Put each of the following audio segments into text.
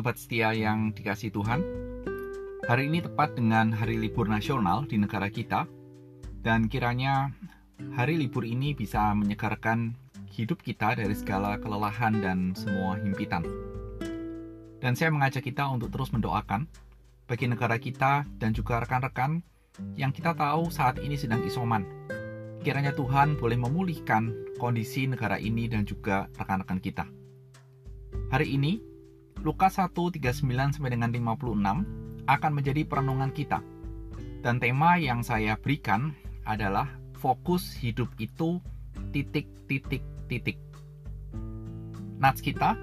Sobat setia yang dikasih Tuhan, hari ini tepat dengan hari libur nasional di negara kita, dan kiranya hari libur ini bisa menyegarkan hidup kita dari segala kelelahan dan semua himpitan. Dan saya mengajak kita untuk terus mendoakan bagi negara kita dan juga rekan-rekan yang kita tahu saat ini sedang isoman. Kiranya Tuhan boleh memulihkan kondisi negara ini dan juga rekan-rekan kita. Hari ini Lukas 1, 39 sampai dengan 56 akan menjadi perenungan kita. Dan tema yang saya berikan adalah fokus hidup itu titik titik titik. Nats kita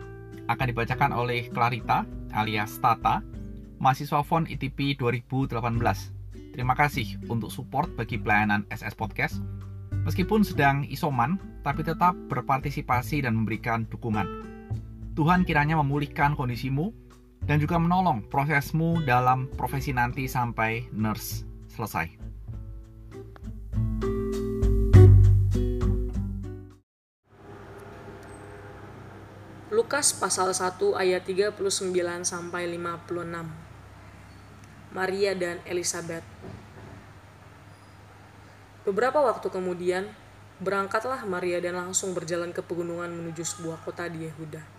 akan dibacakan oleh Clarita alias Tata, mahasiswa FON ITP 2018. Terima kasih untuk support bagi pelayanan SS Podcast. Meskipun sedang isoman, tapi tetap berpartisipasi dan memberikan dukungan. Tuhan kiranya memulihkan kondisimu dan juga menolong prosesmu dalam profesi nanti sampai nurse selesai. Lukas pasal 1 ayat 39 sampai 56. Maria dan Elizabeth. Beberapa waktu kemudian, berangkatlah Maria dan langsung berjalan ke pegunungan menuju sebuah kota di Yehuda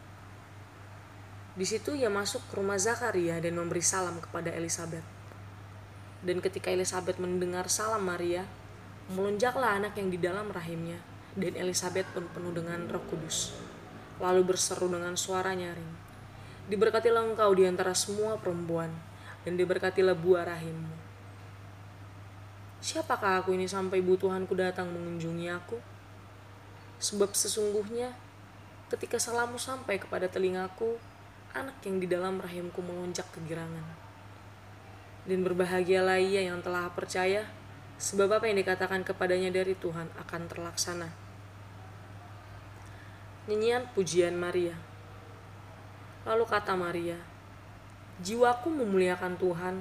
di situ ia masuk ke rumah Zakaria dan memberi salam kepada Elizabeth. Dan ketika Elizabeth mendengar salam Maria, melonjaklah anak yang di dalam rahimnya, dan Elizabeth pun penuh dengan roh kudus. Lalu berseru dengan suara nyaring, Diberkatilah engkau di antara semua perempuan, dan diberkatilah buah rahimmu. Siapakah aku ini sampai butuhanku datang mengunjungi aku? Sebab sesungguhnya, ketika salammu sampai kepada telingaku, anak yang di dalam rahimku melonjak kegirangan. Dan berbahagialah ia yang telah percaya, sebab apa yang dikatakan kepadanya dari Tuhan akan terlaksana. Nyanyian Pujian Maria Lalu kata Maria, Jiwaku memuliakan Tuhan,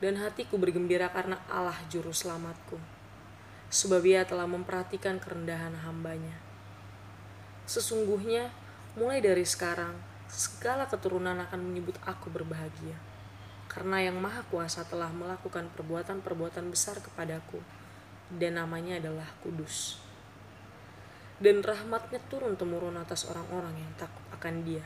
dan hatiku bergembira karena Allah Juru Selamatku. Sebab ia telah memperhatikan kerendahan hambanya. Sesungguhnya, mulai dari sekarang, segala keturunan akan menyebut aku berbahagia. Karena yang maha kuasa telah melakukan perbuatan-perbuatan besar kepadaku, dan namanya adalah kudus. Dan rahmatnya turun-temurun atas orang-orang yang takut akan dia.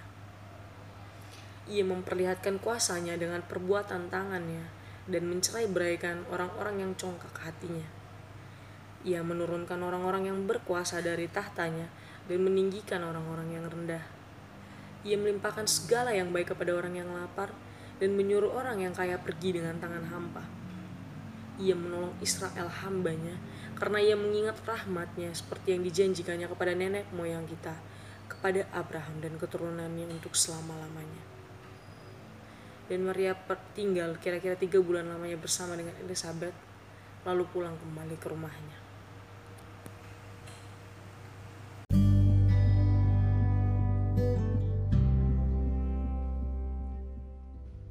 Ia memperlihatkan kuasanya dengan perbuatan tangannya, dan mencerai beraikan orang-orang yang congkak hatinya. Ia menurunkan orang-orang yang berkuasa dari tahtanya, dan meninggikan orang-orang yang rendah ia melimpahkan segala yang baik kepada orang yang lapar dan menyuruh orang yang kaya pergi dengan tangan hampa. Ia menolong Israel hambanya karena ia mengingat rahmatnya seperti yang dijanjikannya kepada nenek moyang kita, kepada Abraham dan keturunannya untuk selama-lamanya. Dan Maria tinggal kira-kira tiga bulan lamanya bersama dengan Elizabeth, lalu pulang kembali ke rumahnya.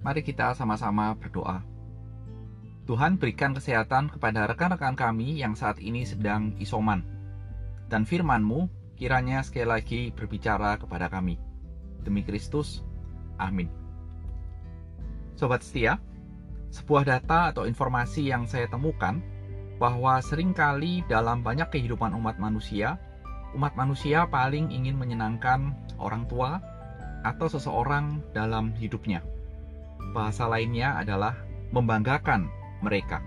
Mari kita sama-sama berdoa. Tuhan berikan kesehatan kepada rekan-rekan kami yang saat ini sedang isoman. Dan firman-Mu kiranya sekali lagi berbicara kepada kami. Demi Kristus, amin. Sobat setia, sebuah data atau informasi yang saya temukan bahwa sering kali dalam banyak kehidupan umat manusia, umat manusia paling ingin menyenangkan orang tua atau seseorang dalam hidupnya bahasa lainnya adalah membanggakan mereka.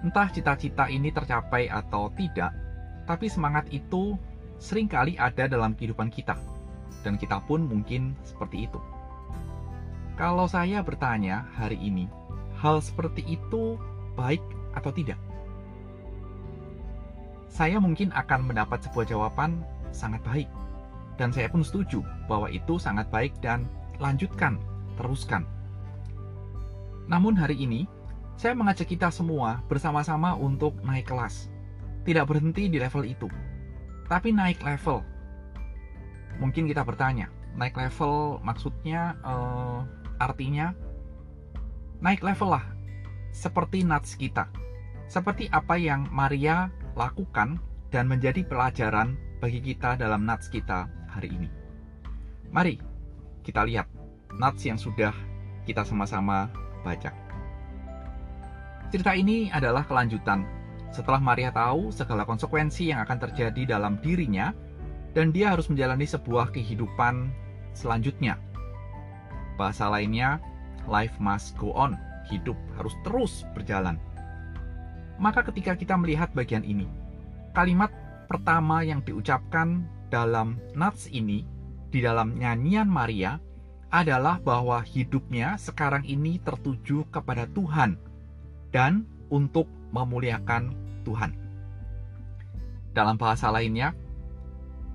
Entah cita-cita ini tercapai atau tidak, tapi semangat itu sering kali ada dalam kehidupan kita, dan kita pun mungkin seperti itu. Kalau saya bertanya hari ini, hal seperti itu baik atau tidak? Saya mungkin akan mendapat sebuah jawaban sangat baik, dan saya pun setuju bahwa itu sangat baik dan lanjutkan, teruskan. Namun hari ini, saya mengajak kita semua bersama-sama untuk naik kelas. Tidak berhenti di level itu, tapi naik level. Mungkin kita bertanya, naik level maksudnya uh, artinya naik level lah, seperti nats kita. Seperti apa yang Maria lakukan dan menjadi pelajaran bagi kita dalam nats kita hari ini. Mari kita lihat nats yang sudah kita sama-sama baca. Cerita ini adalah kelanjutan setelah Maria tahu segala konsekuensi yang akan terjadi dalam dirinya dan dia harus menjalani sebuah kehidupan selanjutnya. Bahasa lainnya, life must go on. Hidup harus terus berjalan. Maka ketika kita melihat bagian ini, kalimat pertama yang diucapkan dalam nats ini di dalam nyanyian Maria adalah bahwa hidupnya sekarang ini tertuju kepada Tuhan dan untuk memuliakan Tuhan. Dalam bahasa lainnya,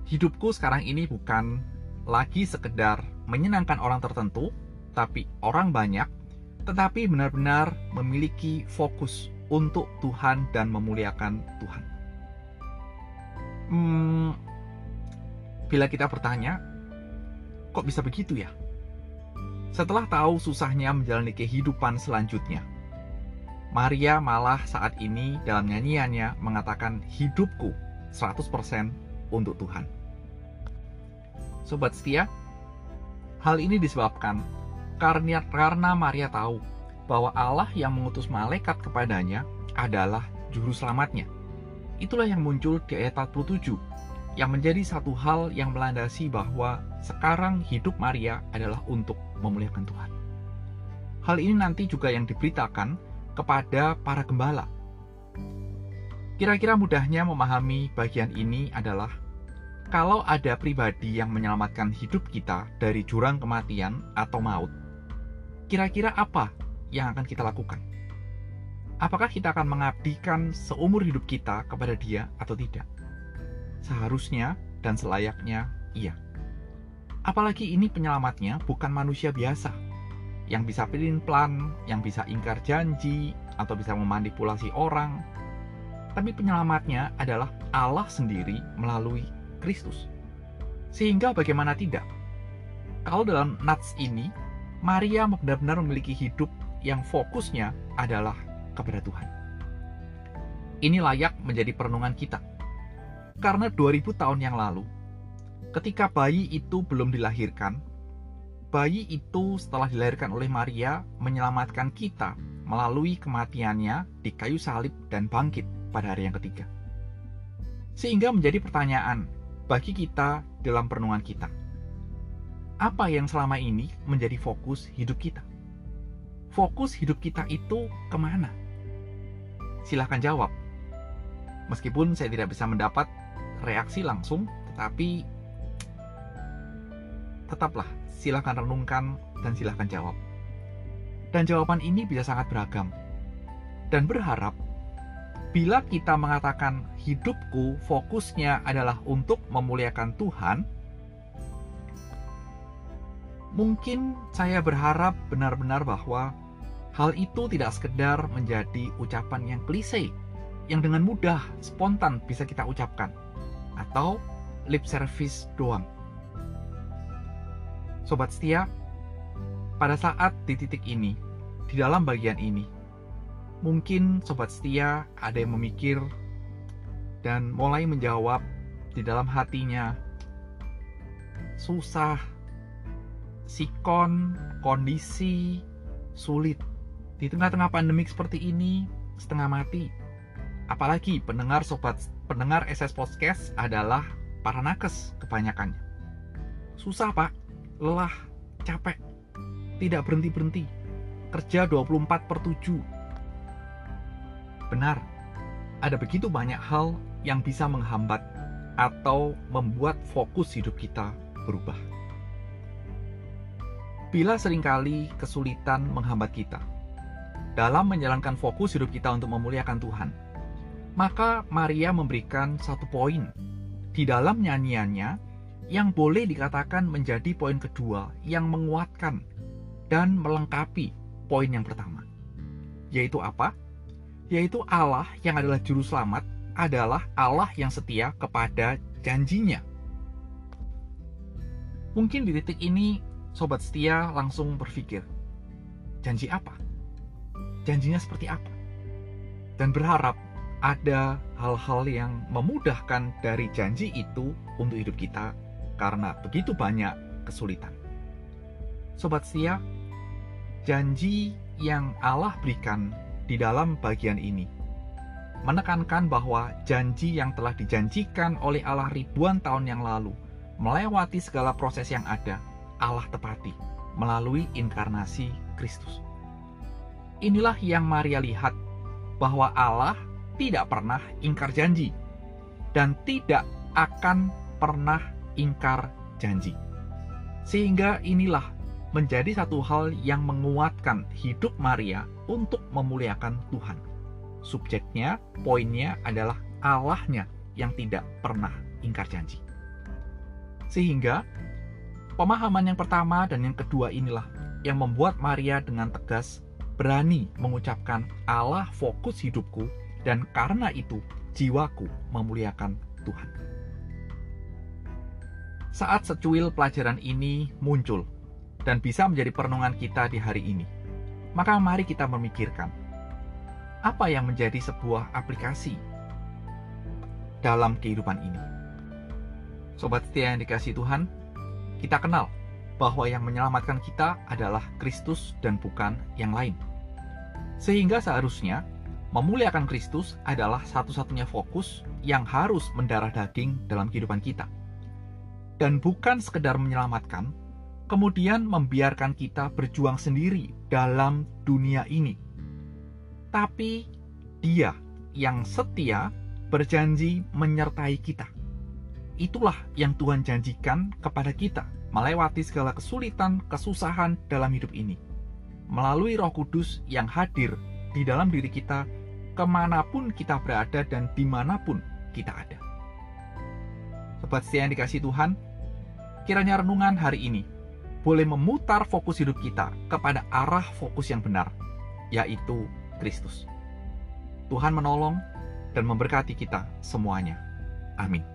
hidupku sekarang ini bukan lagi sekedar menyenangkan orang tertentu, tapi orang banyak, tetapi benar-benar memiliki fokus untuk Tuhan dan memuliakan Tuhan. Hmm, bila kita bertanya, kok bisa begitu ya? Setelah tahu susahnya menjalani kehidupan selanjutnya, Maria malah saat ini dalam nyanyiannya mengatakan hidupku 100% untuk Tuhan. Sobat setia, hal ini disebabkan karena, karena Maria tahu bahwa Allah yang mengutus malaikat kepadanya adalah juru selamatnya. Itulah yang muncul di ayat 47 yang menjadi satu hal yang melandasi bahwa sekarang hidup Maria adalah untuk memuliakan Tuhan. Hal ini nanti juga yang diberitakan kepada para gembala. Kira-kira mudahnya memahami bagian ini adalah kalau ada pribadi yang menyelamatkan hidup kita dari jurang kematian atau maut, kira-kira apa yang akan kita lakukan? Apakah kita akan mengabdikan seumur hidup kita kepada dia atau tidak? Seharusnya dan selayaknya iya. Apalagi ini penyelamatnya bukan manusia biasa yang bisa pilih plan, yang bisa ingkar janji, atau bisa memanipulasi orang. Tapi penyelamatnya adalah Allah sendiri melalui Kristus. Sehingga bagaimana tidak? Kalau dalam nats ini, Maria benar-benar memiliki hidup yang fokusnya adalah kepada Tuhan. Ini layak menjadi perenungan kita karena 2000 tahun yang lalu, ketika bayi itu belum dilahirkan, bayi itu setelah dilahirkan oleh Maria menyelamatkan kita melalui kematiannya di kayu salib dan bangkit pada hari yang ketiga. Sehingga menjadi pertanyaan bagi kita dalam perenungan kita. Apa yang selama ini menjadi fokus hidup kita? Fokus hidup kita itu ke mana? Silahkan jawab. Meskipun saya tidak bisa mendapat reaksi langsung, tetapi tetaplah silahkan renungkan dan silahkan jawab. Dan jawaban ini bisa sangat beragam. Dan berharap bila kita mengatakan hidupku fokusnya adalah untuk memuliakan Tuhan, mungkin saya berharap benar-benar bahwa hal itu tidak sekedar menjadi ucapan yang klise, yang dengan mudah, spontan bisa kita ucapkan atau lip service doang. Sobat setia, pada saat di titik ini, di dalam bagian ini, mungkin sobat setia ada yang memikir dan mulai menjawab di dalam hatinya, susah, sikon, kondisi, sulit. Di tengah-tengah pandemik seperti ini, setengah mati. Apalagi pendengar sobat pendengar SS Podcast adalah para nakes kebanyakannya. Susah pak, lelah, capek, tidak berhenti-berhenti, kerja 24 per 7. Benar, ada begitu banyak hal yang bisa menghambat atau membuat fokus hidup kita berubah. Bila sering kali kesulitan menghambat kita dalam menjalankan fokus hidup kita untuk memuliakan Tuhan, maka Maria memberikan satu poin di dalam nyanyiannya yang boleh dikatakan menjadi poin kedua yang menguatkan dan melengkapi poin yang pertama. Yaitu apa? Yaitu Allah yang adalah juru selamat adalah Allah yang setia kepada janjinya. Mungkin di titik ini sobat setia langsung berpikir, janji apa? Janjinya seperti apa? Dan berharap ada hal-hal yang memudahkan dari janji itu untuk hidup kita karena begitu banyak kesulitan. Sobat setia, janji yang Allah berikan di dalam bagian ini menekankan bahwa janji yang telah dijanjikan oleh Allah ribuan tahun yang lalu melewati segala proses yang ada, Allah tepati melalui inkarnasi Kristus. Inilah yang Maria lihat bahwa Allah tidak pernah ingkar janji dan tidak akan pernah ingkar janji. Sehingga inilah menjadi satu hal yang menguatkan hidup Maria untuk memuliakan Tuhan. Subjeknya, poinnya adalah Allahnya yang tidak pernah ingkar janji. Sehingga pemahaman yang pertama dan yang kedua inilah yang membuat Maria dengan tegas berani mengucapkan Allah fokus hidupku dan karena itu jiwaku memuliakan Tuhan. Saat secuil pelajaran ini muncul dan bisa menjadi perenungan kita di hari ini, maka mari kita memikirkan apa yang menjadi sebuah aplikasi dalam kehidupan ini. Sobat setia yang dikasih Tuhan, kita kenal bahwa yang menyelamatkan kita adalah Kristus dan bukan yang lain. Sehingga seharusnya memuliakan Kristus adalah satu-satunya fokus yang harus mendarah daging dalam kehidupan kita dan bukan sekedar menyelamatkan, kemudian membiarkan kita berjuang sendiri dalam dunia ini. Tapi Dia yang setia berjanji menyertai kita. Itulah yang Tuhan janjikan kepada kita melewati segala kesulitan, kesusahan dalam hidup ini. Melalui roh kudus yang hadir di dalam diri kita ke mana pun kita berada dan di mana pun kita ada. Sobat setia yang dikasih Tuhan, Kiranya renungan hari ini boleh memutar fokus hidup kita kepada arah fokus yang benar, yaitu Kristus. Tuhan menolong dan memberkati kita semuanya. Amin.